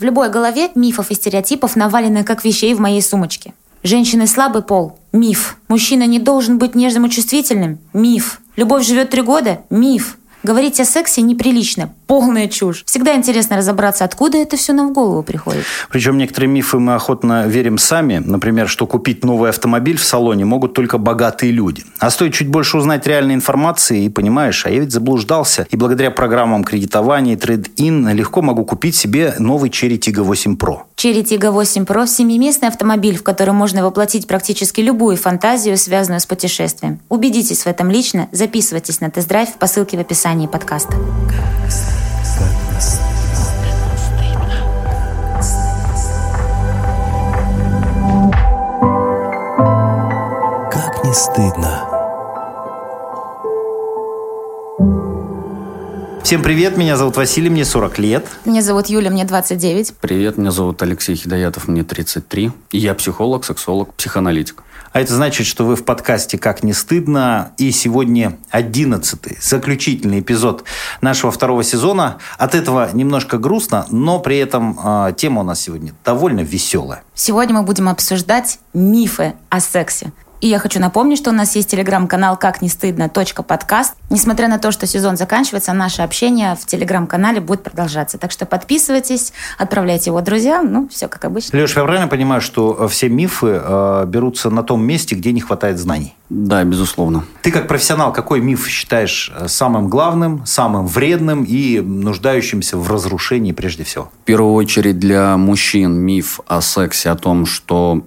В любой голове мифов и стереотипов навалены как вещей в моей сумочке. Женщины слабый пол – миф. Мужчина не должен быть нежным и чувствительным – миф. Любовь живет три года – миф. Говорить о сексе неприлично. Полная чушь. Всегда интересно разобраться, откуда это все нам в голову приходит. Причем некоторые мифы мы охотно верим сами. Например, что купить новый автомобиль в салоне могут только богатые люди. А стоит чуть больше узнать реальной информации, и понимаешь, а я ведь заблуждался. И благодаря программам кредитования и трейд-ин легко могу купить себе новый Cherry Tiggo 8 Pro. Cherry Tiggo 8 Pro – семиместный автомобиль, в котором можно воплотить практически любую фантазию, связанную с путешествием. Убедитесь в этом лично, записывайтесь на тест-драйв по ссылке в описании подкаста. Как не стыдно. Всем привет, меня зовут Василий, мне 40 лет. Меня зовут Юля, мне 29. Привет, меня зовут Алексей Хидаятов, мне 33. И я психолог, сексолог, психоаналитик. А это значит, что вы в подкасте «Как не стыдно». И сегодня одиннадцатый, заключительный эпизод нашего второго сезона. От этого немножко грустно, но при этом э, тема у нас сегодня довольно веселая. Сегодня мы будем обсуждать мифы о сексе. И я хочу напомнить, что у нас есть телеграм-канал «Как не стыдно. подкаст». Несмотря на то, что сезон заканчивается, наше общение в телеграм-канале будет продолжаться. Так что подписывайтесь, отправляйте его друзьям. Ну, все как обычно. Леш, я правильно понимаю, что все мифы э, берутся на том месте, где не хватает знаний? Да, безусловно. Ты как профессионал, какой миф считаешь э, самым главным, самым вредным и нуждающимся в разрушении прежде всего? В первую очередь для мужчин миф о сексе, о том, что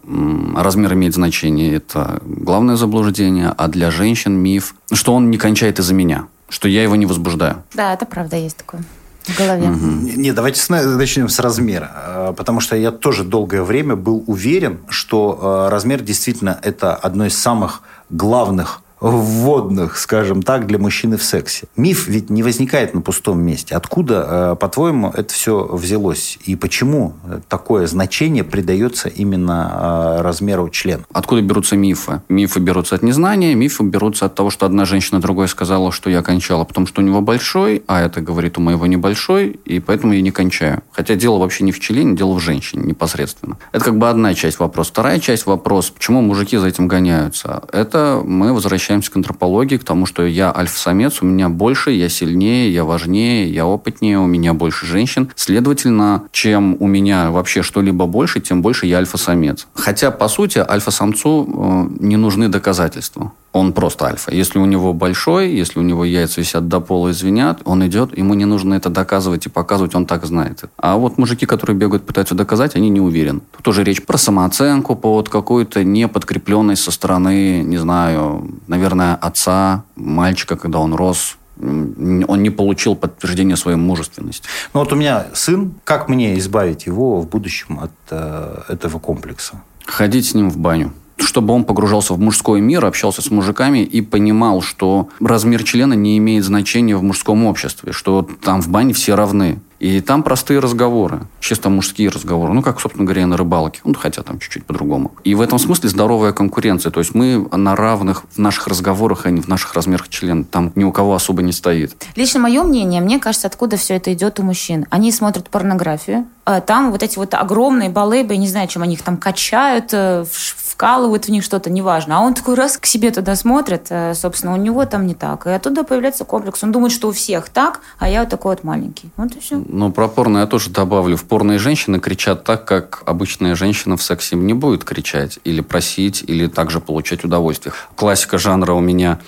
размер имеет значение, это главное заблуждение, а для женщин миф, что он не кончает из-за меня, что я его не возбуждаю. Да, это правда есть такое в голове. Угу. Не, давайте начнем с размера. Э, потому что я тоже долгое время был уверен, что э, размер действительно это одно из самых главных вводных, скажем так, для мужчины в сексе. Миф ведь не возникает на пустом месте. Откуда, э, по-твоему, это все взялось? И почему такое значение придается именно э, размеру члена? Откуда берутся мифы? Мифы берутся от незнания, мифы берутся от того, что одна женщина другой сказала, что я кончала, потому что у него большой, а это говорит у моего небольшой, и поэтому я не кончаю. Хотя дело вообще не в члене, дело в женщине непосредственно. Это как бы одна часть вопроса. Вторая часть вопроса, почему мужики за этим гоняются? Это мы возвращаемся возвращаемся к антропологии, к тому, что я альфа-самец, у меня больше, я сильнее, я важнее, я опытнее, у меня больше женщин. Следовательно, чем у меня вообще что-либо больше, тем больше я альфа-самец. Хотя, по сути, альфа-самцу э, не нужны доказательства он просто альфа. Если у него большой, если у него яйца висят до пола и звенят, он идет, ему не нужно это доказывать и показывать, он так знает. А вот мужики, которые бегают, пытаются доказать, они не уверены. Тут тоже речь про самооценку, по вот какой-то неподкрепленность со стороны, не знаю, наверное, отца, мальчика, когда он рос, он не получил подтверждения своей мужественности. Ну вот у меня сын, как мне избавить его в будущем от э, этого комплекса? Ходить с ним в баню чтобы он погружался в мужской мир, общался с мужиками и понимал, что размер члена не имеет значения в мужском обществе, что там в бане все равны. И там простые разговоры, чисто мужские разговоры, ну, как, собственно говоря, на рыбалке, ну, хотя там чуть-чуть по-другому. И в этом смысле здоровая конкуренция, то есть мы на равных в наших разговорах, а не в наших размерах члена, там ни у кого особо не стоит. Лично мое мнение, мне кажется, откуда все это идет у мужчин. Они смотрят порнографию, а там вот эти вот огромные балейбы, не знаю, чем они их там качают, э, вкалывают в них что-то, неважно. А он такой раз к себе туда смотрит, э, собственно, у него там не так. И оттуда появляется комплекс. Он думает, что у всех так, а я вот такой вот маленький. Вот и все. Ну, про порно я тоже добавлю. В порные женщины кричат так, как обычная женщина в сексе не будет кричать или просить, или также получать удовольствие. Классика жанра у меня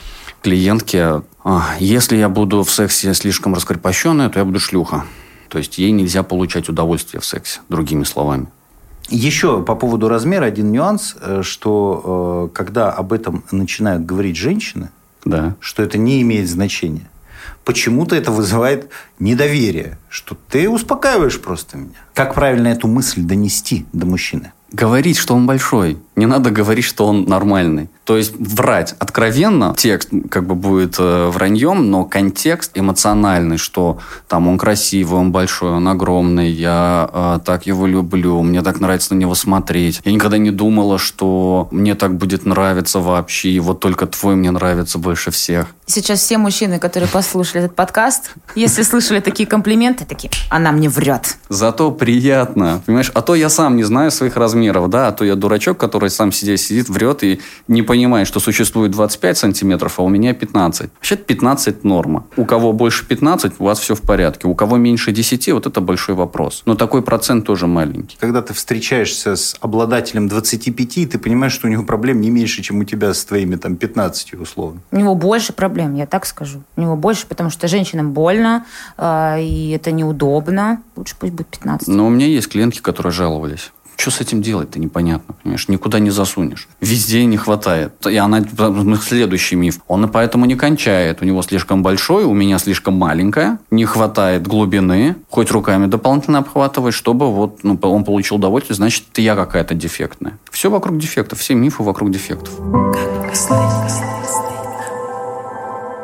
клиентки. «А, если я буду в сексе слишком раскрепощенная, то я буду шлюха. То есть ей нельзя получать удовольствие в сексе, другими словами. Еще по поводу размера один нюанс, э, что э, когда об этом начинают говорить женщины, да. что это не имеет значения, почему-то это вызывает недоверие, что ты успокаиваешь просто меня. Как правильно эту мысль донести до мужчины? Говорить, что он большой. Не надо говорить, что он нормальный. То есть врать откровенно, текст как бы будет э, враньем, но контекст эмоциональный, что там он красивый, он большой, он огромный, я э, так его люблю, мне так нравится на него смотреть. Я никогда не думала, что мне так будет нравиться вообще, и вот только твой мне нравится больше всех. Сейчас все мужчины, которые послушали этот подкаст, если слышали такие комплименты, такие, она мне врет. Зато приятно, понимаешь? А то я сам не знаю своих размеров, да, а то я дурачок, который сам сидит, сидит, врет и не понимает, что существует 25 сантиметров, а у меня 15. Вообще 15 норма. У кого больше 15, у вас все в порядке. У кого меньше 10, вот это большой вопрос. Но такой процент тоже маленький. Когда ты встречаешься с обладателем 25, ты понимаешь, что у него проблем не меньше, чем у тебя с твоими там 15 условно. У него больше проблем, я так скажу. У него больше, потому что женщинам больно, э, и это неудобно. Лучше пусть будет 15. Но у меня есть клиентки, которые жаловались. Что с этим делать-то непонятно, понимаешь? Никуда не засунешь. Везде не хватает. И она, следующий миф. Он и поэтому не кончает. У него слишком большой, у меня слишком маленькая. Не хватает глубины. Хоть руками дополнительно обхватывать, чтобы вот ну, он получил удовольствие, значит, это я какая-то дефектная. Все вокруг дефектов. Все мифы вокруг дефектов.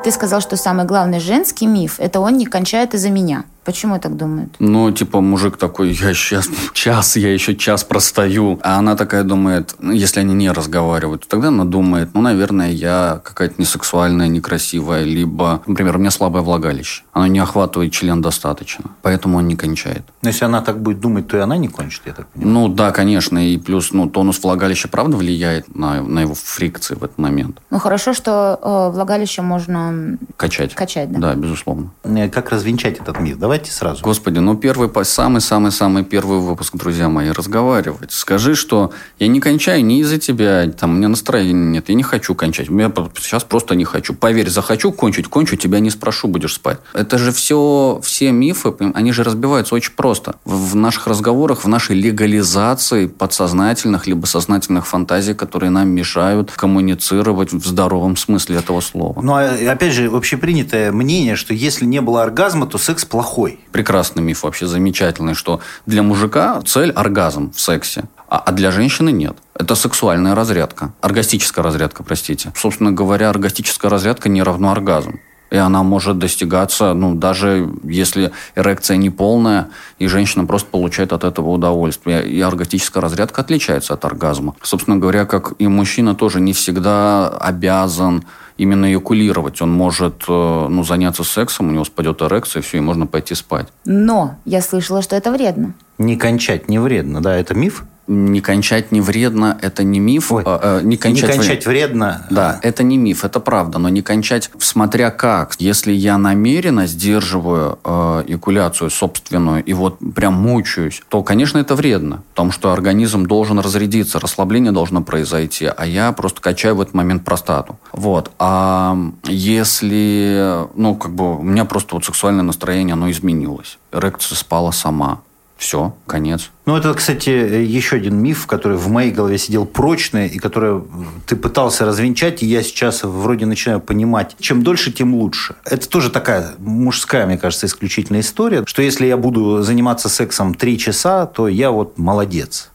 Ты сказал, что самый главный женский миф – это он не кончает из-за меня. Почему так думают? Ну, типа, мужик такой, я сейчас час, я еще час простою. А она такая думает, ну, если они не разговаривают, тогда она думает, ну, наверное, я какая-то несексуальная, некрасивая, либо, например, у меня слабое влагалище. Оно не охватывает член достаточно, поэтому он не кончает. Но если она так будет думать, то и она не кончит, я так понимаю. Ну, да, конечно. И плюс, ну, тонус влагалища, правда, влияет на, на его фрикции в этот момент. Ну, хорошо, что э, влагалище можно... Качать. Качать, да. Да, безусловно. Э, как развенчать этот миф? Давайте сразу. Господи, ну первый, самый-самый-самый первый выпуск, друзья мои, разговаривать. Скажи, что я не кончаю не из-за тебя, там, у меня настроения нет, я не хочу кончать. Я сейчас просто не хочу. Поверь, захочу кончить, кончу, тебя не спрошу, будешь спать. Это же все, все мифы, они же разбиваются очень просто. В наших разговорах, в нашей легализации подсознательных либо сознательных фантазий, которые нам мешают коммуницировать в здоровом смысле этого слова. Ну, а, опять же, общепринятое мнение, что если не было оргазма, то секс плохой прекрасный миф, вообще замечательный, что для мужика цель – оргазм в сексе, а, а для женщины нет. Это сексуальная разрядка. Оргастическая разрядка, простите. Собственно говоря, оргастическая разрядка не равно оргазм. И она может достигаться, ну, даже если эрекция не полная, и женщина просто получает от этого удовольствие. И оргастическая разрядка отличается от оргазма. Собственно говоря, как и мужчина тоже не всегда обязан именно эякулировать. Он может э, ну, заняться сексом, у него спадет эрекция, все, и можно пойти спать. Но я слышала, что это вредно. Не кончать не вредно, да, это миф? Не кончать не вредно, это не миф. Ой, а, а, не кончать, не кончать вредно. Да, это не миф, это правда. Но не кончать, смотря как. Если я намеренно сдерживаю э, экуляцию собственную и вот прям мучаюсь, то, конечно, это вредно. Потому что организм должен разрядиться, расслабление должно произойти, а я просто качаю в этот момент простату. Вот. А если, ну, как бы, у меня просто вот сексуальное настроение, оно изменилось. Эрекция спала сама все, конец. Ну, это, кстати, еще один миф, который в моей голове сидел прочный, и который ты пытался развенчать, и я сейчас вроде начинаю понимать, чем дольше, тем лучше. Это тоже такая мужская, мне кажется, исключительная история, что если я буду заниматься сексом три часа, то я вот молодец.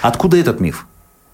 Откуда этот миф?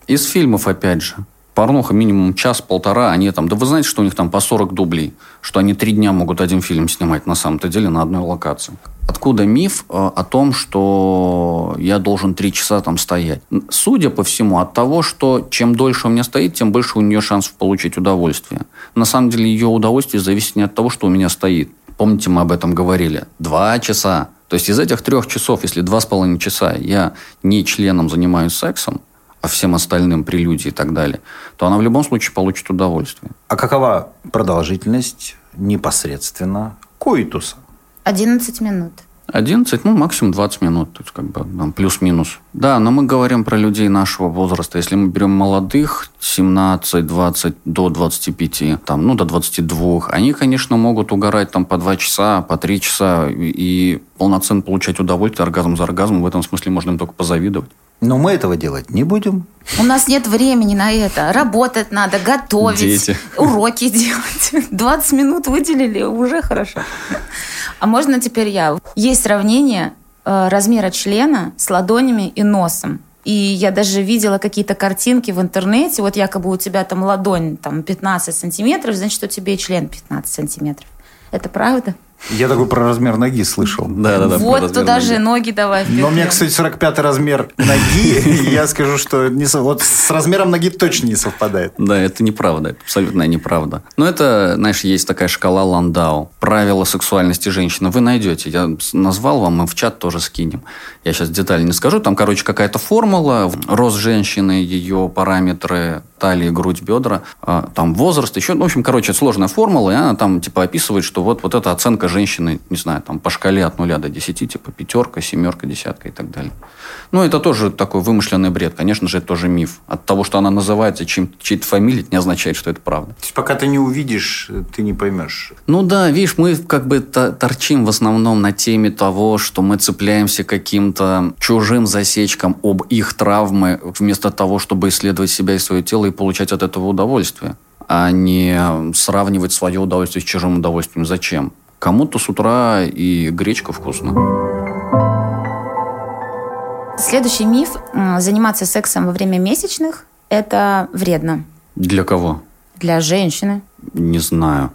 Из фильмов, опять же порнуха минимум час-полтора, они там, да вы знаете, что у них там по 40 дублей, что они три дня могут один фильм снимать на самом-то деле на одной локации. Откуда миф э, о том, что я должен три часа там стоять? Судя по всему, от того, что чем дольше у меня стоит, тем больше у нее шансов получить удовольствие. На самом деле ее удовольствие зависит не от того, что у меня стоит. Помните, мы об этом говорили. Два часа. То есть из этих трех часов, если два с половиной часа я не членом занимаюсь сексом, а всем остальным прелюдии и так далее, то она в любом случае получит удовольствие. А какова продолжительность непосредственно коитуса? 11 минут. 11, ну, максимум 20 минут, то есть как бы там, плюс-минус. Да, но мы говорим про людей нашего возраста. Если мы берем молодых, 17, 20, до 25, там, ну, до 22, они, конечно, могут угорать там по 2 часа, по 3 часа и полноценно получать удовольствие оргазм за оргазмом. В этом смысле можно им только позавидовать. Но мы этого делать не будем. У нас нет времени на это. Работать надо, готовить, Дети. уроки делать. 20 минут выделили, уже хорошо. А можно теперь я? Есть сравнение э, размера члена с ладонями и носом. И я даже видела какие-то картинки в интернете, вот якобы у тебя там ладонь там 15 сантиметров, значит, у тебя и член 15 сантиметров. Это правда? Я такой про размер ноги слышал. Да, да, да. Вот туда же ноги давай. Но у меня, кстати, 45 размер ноги, я скажу, что не, вот с размером ноги точно не совпадает. Да, это неправда, это абсолютная неправда. Но это, знаешь, есть такая шкала Ландау. Правила сексуальности женщины вы найдете. Я назвал вам, мы в чат тоже скинем. Я сейчас детали не скажу. Там, короче, какая-то формула. Рост женщины, ее параметры, талии, грудь, бедра, а, там возраст, еще, ну, в общем, короче, это сложная формула, и она там, типа, описывает, что вот, вот эта оценка женщины, не знаю, там, по шкале от нуля до десяти, типа, пятерка, семерка, десятка и так далее. Ну, это тоже такой вымышленный бред. Конечно же, это тоже миф. От того, что она называется чем чьей-то фамилией, это не означает, что это правда. То есть, пока ты не увидишь, ты не поймешь. Ну да, видишь, мы как бы торчим в основном на теме того, что мы цепляемся каким-то чужим засечкам об их травмы, вместо того, чтобы исследовать себя и свое тело и получать от этого удовольствие, а не сравнивать свое удовольствие с чужим удовольствием. Зачем? Кому-то с утра и гречка вкусно. Следующий миф. Заниматься сексом во время месячных – это вредно. Для кого? Для женщины. Не знаю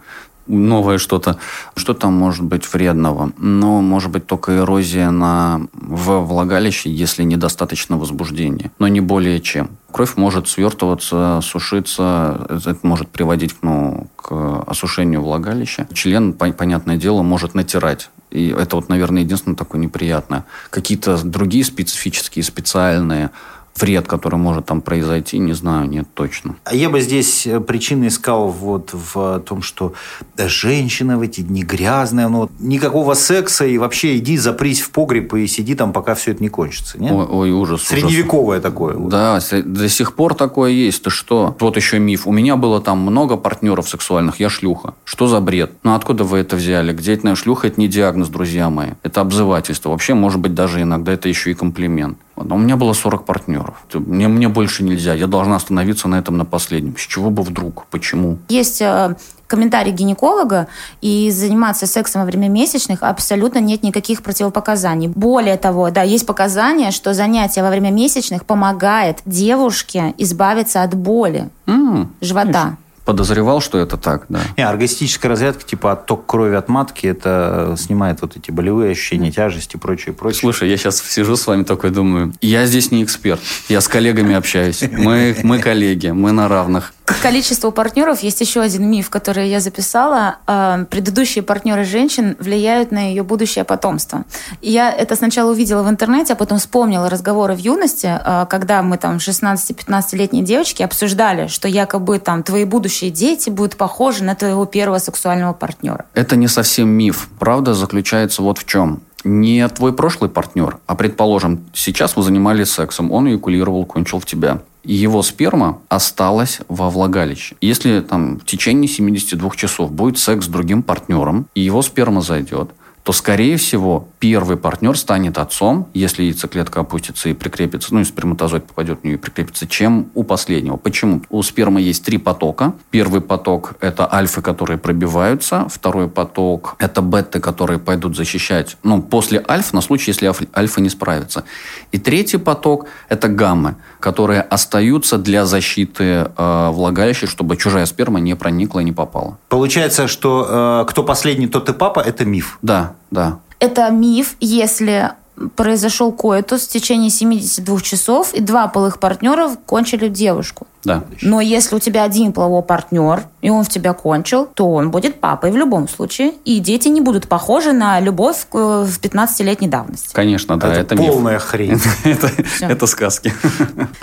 новое что-то. Что там может быть вредного? Ну, может быть, только эрозия на, в влагалище, если недостаточно возбуждения. Но не более чем. Кровь может свертываться, сушиться. Это может приводить ну, к осушению влагалища. Член, понятное дело, может натирать. И это вот, наверное, единственное такое неприятное. Какие-то другие специфические, специальные вред, который может там произойти, не знаю, нет точно. А я бы здесь э, причины искал вот в том, что женщина в эти дни грязная, ну, никакого секса, и вообще иди запрись в погреб и сиди там, пока все это не кончится. Нет? Ой, ой, ужас. Средневековое ужас. такое. Да, до сих пор такое есть. Ты что? Вот еще миф. У меня было там много партнеров сексуальных, я шлюха. Что за бред? Ну, откуда вы это взяли? Где это шлюха? Это не диагноз, друзья мои. Это обзывательство. Вообще, может быть, даже иногда это еще и комплимент. У меня было 40 партнеров. Мне, мне больше нельзя. Я должна остановиться на этом на последнем. С чего бы вдруг? Почему? Есть э, комментарий гинеколога, и заниматься сексом во время месячных абсолютно нет никаких противопоказаний. Более того, да, есть показания, что занятие во время месячных помогает девушке избавиться от боли mm, живота. Конечно подозревал, что это так, да. Не, оргастическая разрядка, типа отток крови от матки, это снимает вот эти болевые ощущения, тяжести и прочее, прочее. Слушай, я сейчас сижу с вами такой думаю, я здесь не эксперт, я с коллегами общаюсь, мы, мы коллеги, мы на равных. К количеству партнеров есть еще один миф, который я записала. А, предыдущие партнеры женщин влияют на ее будущее потомство. Я это сначала увидела в интернете, а потом вспомнила разговоры в юности, а, когда мы там 16-15-летние девочки обсуждали, что якобы там твои будущие дети будут похожи на твоего первого сексуального партнера. Это не совсем миф. Правда заключается вот в чем не твой прошлый партнер, а, предположим, сейчас вы занимались сексом, он эякулировал, кончил в тебя его сперма осталась во влагалище. Если там в течение 72 часов будет секс с другим партнером, и его сперма зайдет, то, скорее всего, первый партнер станет отцом, если яйцеклетка опустится и прикрепится, ну и сперматозоид попадет в нее и прикрепится, чем у последнего. Почему? У спермы есть три потока. Первый поток – это альфы, которые пробиваются. Второй поток – это беты, которые пойдут защищать, ну, после альф, на случай, если альфа не справится. И третий поток – это гаммы, которые остаются для защиты э, влагалища, чтобы чужая сперма не проникла и не попала. Получается, что э, кто последний, тот и папа – это миф. Да, да. Это миф, если произошел коэтус в течение 72 часов, и два полых партнера кончили девушку. Да. Но если у тебя один половой партнер, и он в тебя кончил, то он будет папой в любом случае. И дети не будут похожи на любовь в 15-летней давности. Конечно, да. Это, это полная миф. хрень. это, это сказки.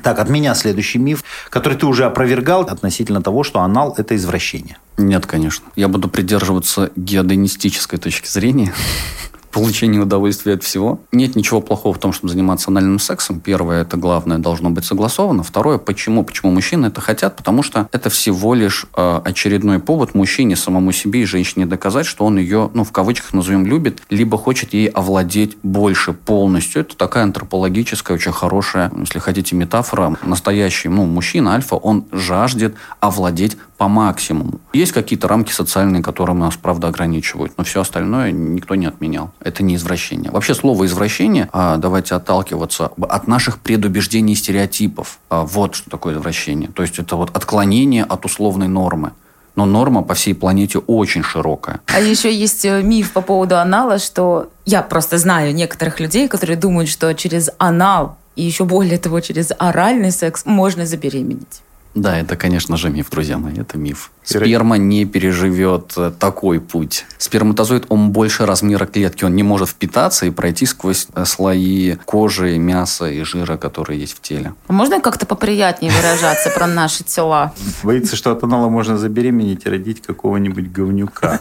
Так, от меня следующий миф, который ты уже опровергал относительно того, что анал – это извращение. Нет, конечно. Я буду придерживаться геодинистической точки зрения получение удовольствия от всего. Нет ничего плохого в том, чтобы заниматься анальным сексом. Первое, это главное, должно быть согласовано. Второе, почему? Почему мужчины это хотят? Потому что это всего лишь э, очередной повод мужчине самому себе и женщине доказать, что он ее, ну, в кавычках назовем, любит, либо хочет ей овладеть больше, полностью. Это такая антропологическая, очень хорошая, если хотите, метафора. Настоящий, ну, мужчина, альфа, он жаждет овладеть по максимуму. Есть какие-то рамки социальные, которые нас, правда, ограничивают, но все остальное никто не отменял. Это не извращение. Вообще слово извращение, а, давайте отталкиваться от наших предубеждений и стереотипов. А, вот что такое извращение. То есть это вот отклонение от условной нормы. Но норма по всей планете очень широкая. А еще есть э, миф по поводу анала, что я просто знаю некоторых людей, которые думают, что через анал и еще более того через оральный секс можно забеременеть. Да, это, конечно же, миф, друзья мои, это миф. Сперма не переживет э, такой путь. Сперматозоид, он больше размера клетки, он не может впитаться и пройти сквозь э, слои кожи, мяса и жира, которые есть в теле. А можно как-то поприятнее выражаться про наши тела? Боится, что от анала можно забеременеть и родить какого-нибудь говнюка.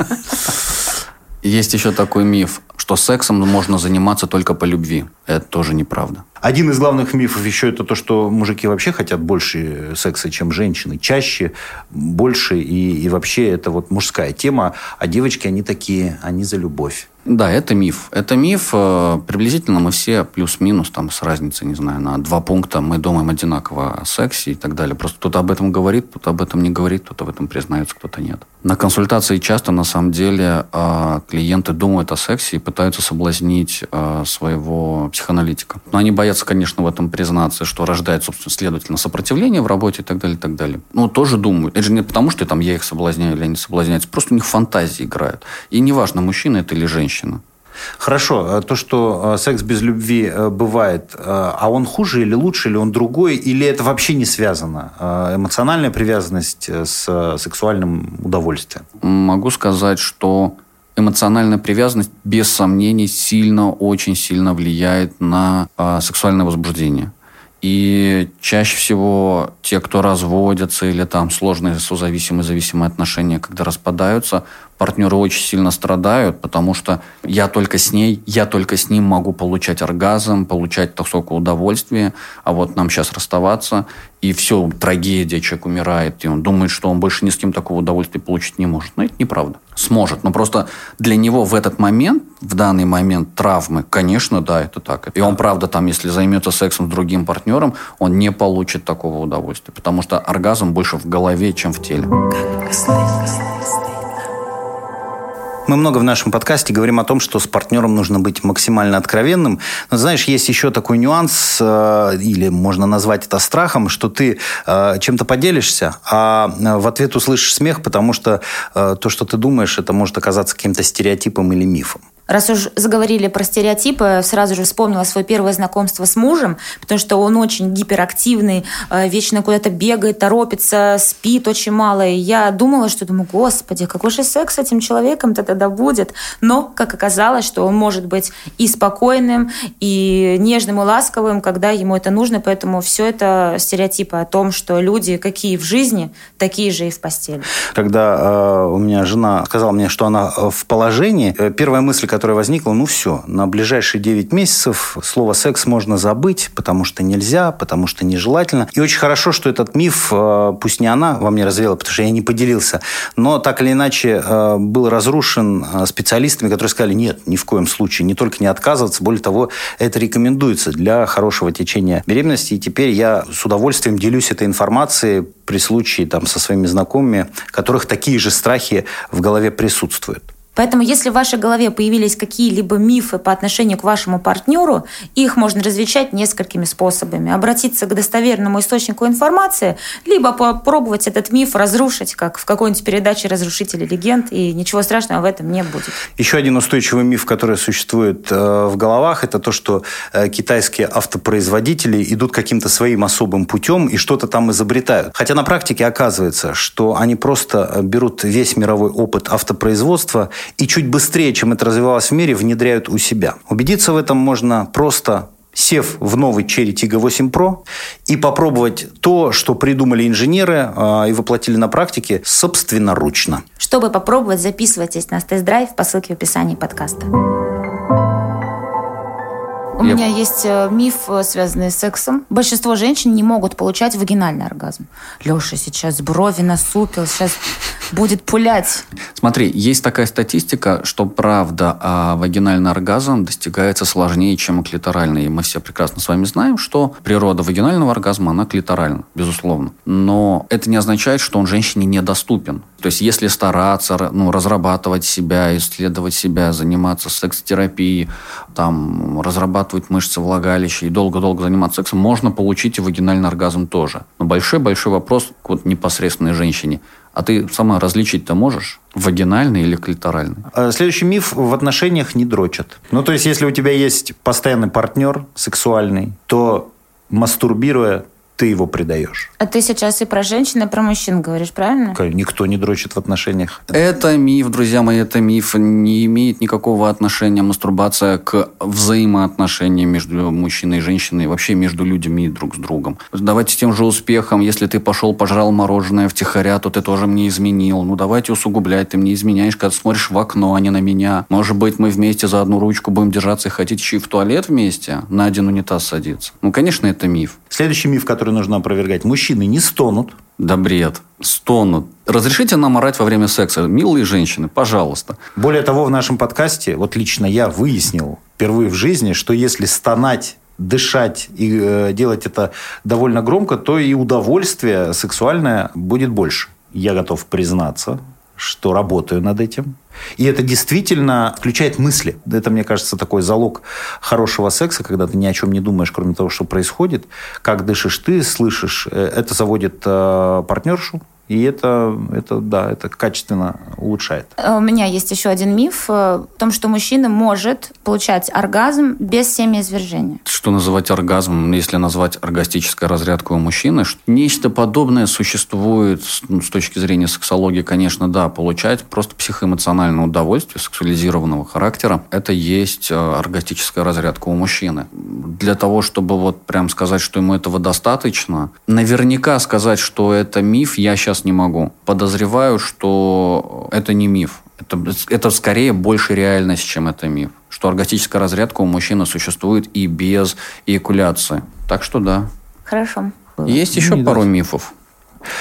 Есть еще такой миф, что сексом можно заниматься только по любви. Это тоже неправда. Один из главных мифов еще это то, что мужики вообще хотят больше секса, чем женщины. Чаще, больше. И, и вообще это вот мужская тема. А девочки, они такие, они за любовь. Да, это миф. Это миф. Э, приблизительно мы все плюс-минус, там, с разницей, не знаю, на два пункта мы думаем одинаково о сексе и так далее. Просто кто-то об этом говорит, кто-то об этом не говорит, кто-то в этом признается, кто-то нет. На консультации часто, на самом деле, э, клиенты думают о сексе и пытаются соблазнить э, своего психоаналитика. Но они боятся, конечно, в этом признаться, что рождает, собственно, следовательно, сопротивление в работе и так далее, и так далее. Ну, тоже думают. Это же не потому, что там я их соблазняю или они соблазняются. Просто у них фантазии играют. И неважно, мужчина это или женщина женщина. Хорошо, то, что э, секс без любви э, бывает, э, а он хуже или лучше, или он другой, или это вообще не связано? Эмоциональная привязанность с сексуальным удовольствием? Могу сказать, что эмоциональная привязанность без сомнений сильно, очень сильно влияет на сексуальное возбуждение. И чаще всего те, кто разводятся или там сложные созависимые зависимые отношения, когда распадаются, партнеры очень сильно страдают, потому что я только с ней, я только с ним могу получать оргазм, получать столько удовольствия, а вот нам сейчас расставаться, и все, трагедия, человек умирает, и он думает, что он больше ни с кем такого удовольствия получить не может. Но это неправда. Сможет. Но просто для него в этот момент, в данный момент травмы, конечно, да, это так. И он, правда, там, если займется сексом с другим партнером, он не получит такого удовольствия, потому что оргазм больше в голове, чем в теле. Мы много в нашем подкасте говорим о том, что с партнером нужно быть максимально откровенным. Но знаешь, есть еще такой нюанс, э, или можно назвать это страхом, что ты э, чем-то поделишься, а э, в ответ услышишь смех, потому что то, что ты думаешь, это может оказаться каким-то стереотипом или мифом. Раз уж заговорили про стереотипы, сразу же вспомнила свое первое знакомство с мужем, потому что он очень гиперактивный, э, вечно куда-то бегает, торопится, спит очень мало. И я думала, что думаю, господи, какой же секс с этим человеком-то тогда будет. Но, как оказалось, что он может быть и спокойным, и нежным, и ласковым, когда ему это нужно. Поэтому все это стереотипы о том, что люди какие в жизни, такие же и в постели. Когда э, у меня жена сказала мне, что она в положении, э, первая мысль, которая возникла, ну все, на ближайшие 9 месяцев слово «секс» можно забыть, потому что нельзя, потому что нежелательно. И очень хорошо, что этот миф, э, пусть не она во мне развеяла, потому что я не поделился, но так или иначе э, был разрушен э, специалистами, которые сказали, нет, ни в коем случае, не только не отказываться, более того, это рекомендуется для хорошего течения беременности. И теперь я с удовольствием делюсь этой информацией при случае там, со своими знакомыми, которых такие же страхи в голове присутствуют. Поэтому, если в вашей голове появились какие-либо мифы по отношению к вашему партнеру, их можно развечать несколькими способами. Обратиться к достоверному источнику информации, либо попробовать этот миф разрушить, как в какой-нибудь передаче «Разрушители легенд», и ничего страшного в этом не будет. Еще один устойчивый миф, который существует э, в головах, это то, что э, китайские автопроизводители идут каким-то своим особым путем и что-то там изобретают. Хотя на практике оказывается, что они просто э, берут весь мировой опыт автопроизводства и чуть быстрее, чем это развивалось в мире, внедряют у себя. Убедиться в этом можно просто сев в новый Cherry Tiggo 8 Pro и попробовать то, что придумали инженеры э, и воплотили на практике собственноручно. Чтобы попробовать, записывайтесь на тест-драйв по ссылке в описании подкаста. У Я... меня есть э, миф, э, связанный с сексом. Большинство женщин не могут получать вагинальный оргазм. Леша сейчас брови насупил, сейчас будет пулять. Смотри, есть такая статистика, что правда а вагинальный оргазм достигается сложнее, чем клиторальный. И мы все прекрасно с вами знаем, что природа вагинального оргазма, она клиторальна, безусловно. Но это не означает, что он женщине недоступен. То есть, если стараться, ну, разрабатывать себя, исследовать себя, заниматься секс-терапией, там, разрабатывать мышцы влагалища и долго-долго заниматься сексом, можно получить и вагинальный оргазм тоже. Но большой-большой вопрос к вот непосредственной женщине. А ты сама различить-то можешь? Вагинальный или клиторальный? А, следующий миф в отношениях не дрочат. Ну, то есть, если у тебя есть постоянный партнер сексуальный, то мастурбируя, ты его предаешь. А ты сейчас и про женщин, и про мужчин говоришь, правильно? Никто не дрочит в отношениях. Это миф, друзья мои, это миф. Не имеет никакого отношения мастурбация к взаимоотношениям между мужчиной и женщиной, вообще между людьми друг с другом. Давайте тем же успехом, если ты пошел, пожрал мороженое втихаря, то ты тоже мне изменил. Ну, давайте усугублять, ты мне изменяешь, когда смотришь в окно, а не на меня. Может быть, мы вместе за одну ручку будем держаться и хотите еще и в туалет вместе, на один унитаз садиться. Ну, конечно, это миф. Следующий миф, который нужно опровергать. Мужчины не стонут. Да бред. Стонут. Разрешите нам орать во время секса. Милые женщины, пожалуйста. Более того, в нашем подкасте, вот лично я выяснил впервые в жизни, что если стонать дышать и э, делать это довольно громко, то и удовольствие сексуальное будет больше. Я готов признаться, что работаю над этим. И это действительно включает мысли. Это, мне кажется, такой залог хорошего секса, когда ты ни о чем не думаешь, кроме того, что происходит. Как дышишь ты, слышишь. Э, это заводит э, партнершу, и это, это, да, это качественно улучшает. У меня есть еще один миф э, о том, что мужчина может получать оргазм без семяизвержения. Что называть оргазмом, если назвать оргастической разрядкой у мужчины? Нечто подобное существует ну, с точки зрения сексологии, конечно, да, получать просто психоэмоциональное удовольствие сексуализированного характера. Это есть э, оргастическая разрядка у мужчины. Для того, чтобы вот прям сказать, что ему этого достаточно, наверняка сказать, что это миф, я сейчас сейчас не могу. Подозреваю, что это не миф. Это, это скорее больше реальность, чем это миф. Что оргастическая разрядка у мужчины существует и без эякуляции. Так что да. Хорошо. Есть еще не пару дать. мифов.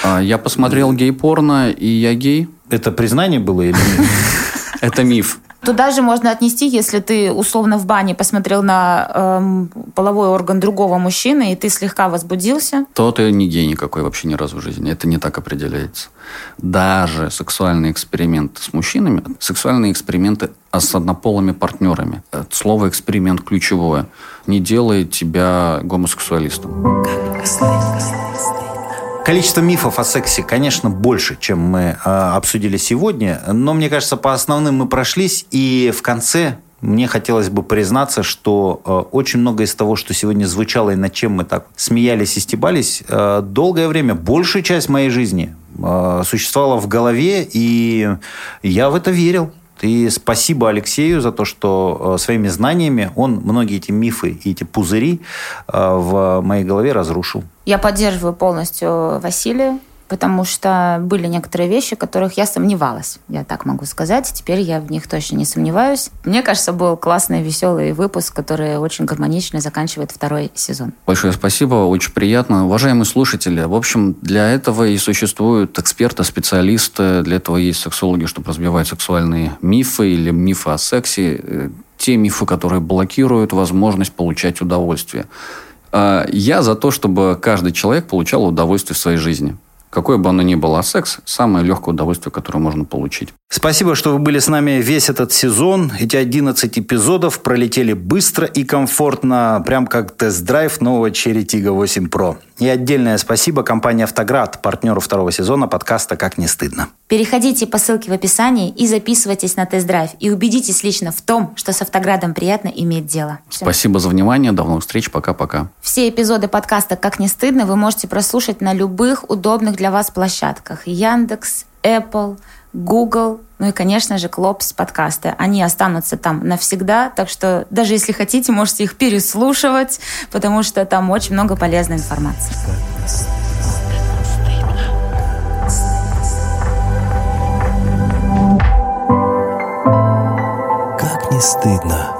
А, я посмотрел гей-порно, и я гей. Это признание было или нет? Это миф. Туда же можно отнести, если ты условно в бане посмотрел на эм, половой орган другого мужчины, и ты слегка возбудился. То ты не гей никакой вообще ни разу в жизни. Это не так определяется. Даже сексуальные эксперименты с мужчинами, сексуальные эксперименты с однополыми партнерами. Слово «эксперимент» ключевое. Не делает тебя гомосексуалистом. Количество мифов о сексе, конечно, больше, чем мы э, обсудили сегодня, но мне кажется, по основным мы прошлись, и в конце мне хотелось бы признаться, что э, очень много из того, что сегодня звучало и над чем мы так смеялись и стебались, э, долгое время, большую часть моей жизни э, существовала в голове, и я в это верил. И спасибо Алексею за то, что своими знаниями он многие эти мифы и эти пузыри в моей голове разрушил. Я поддерживаю полностью Василия потому что были некоторые вещи, в которых я сомневалась, я так могу сказать. Теперь я в них точно не сомневаюсь. Мне кажется, был классный, веселый выпуск, который очень гармонично заканчивает второй сезон. Большое спасибо, очень приятно. Уважаемые слушатели, в общем, для этого и существуют эксперты, специалисты, для этого есть сексологи, чтобы разбивать сексуальные мифы или мифы о сексе, э, те мифы, которые блокируют возможность получать удовольствие. А я за то, чтобы каждый человек получал удовольствие в своей жизни. Какое бы оно ни было, а секс – самое легкое удовольствие, которое можно получить. Спасибо, что вы были с нами весь этот сезон. Эти 11 эпизодов пролетели быстро и комфортно, прям как тест-драйв нового Cherry Tiggo 8 Pro. И отдельное спасибо компании «Автоград», партнеру второго сезона подкаста «Как не стыдно». Переходите по ссылке в описании и записывайтесь на тест-драйв. И убедитесь лично в том, что с «Автоградом» приятно иметь дело. Все. Спасибо за внимание. До новых встреч. Пока-пока. Все эпизоды подкаста «Как не стыдно» вы можете прослушать на любых удобных для вас площадках. Яндекс, Apple, Google, ну и, конечно же, Клопс подкасты. Они останутся там навсегда, так что даже если хотите, можете их переслушивать, потому что там очень много полезной информации. Как не стыдно.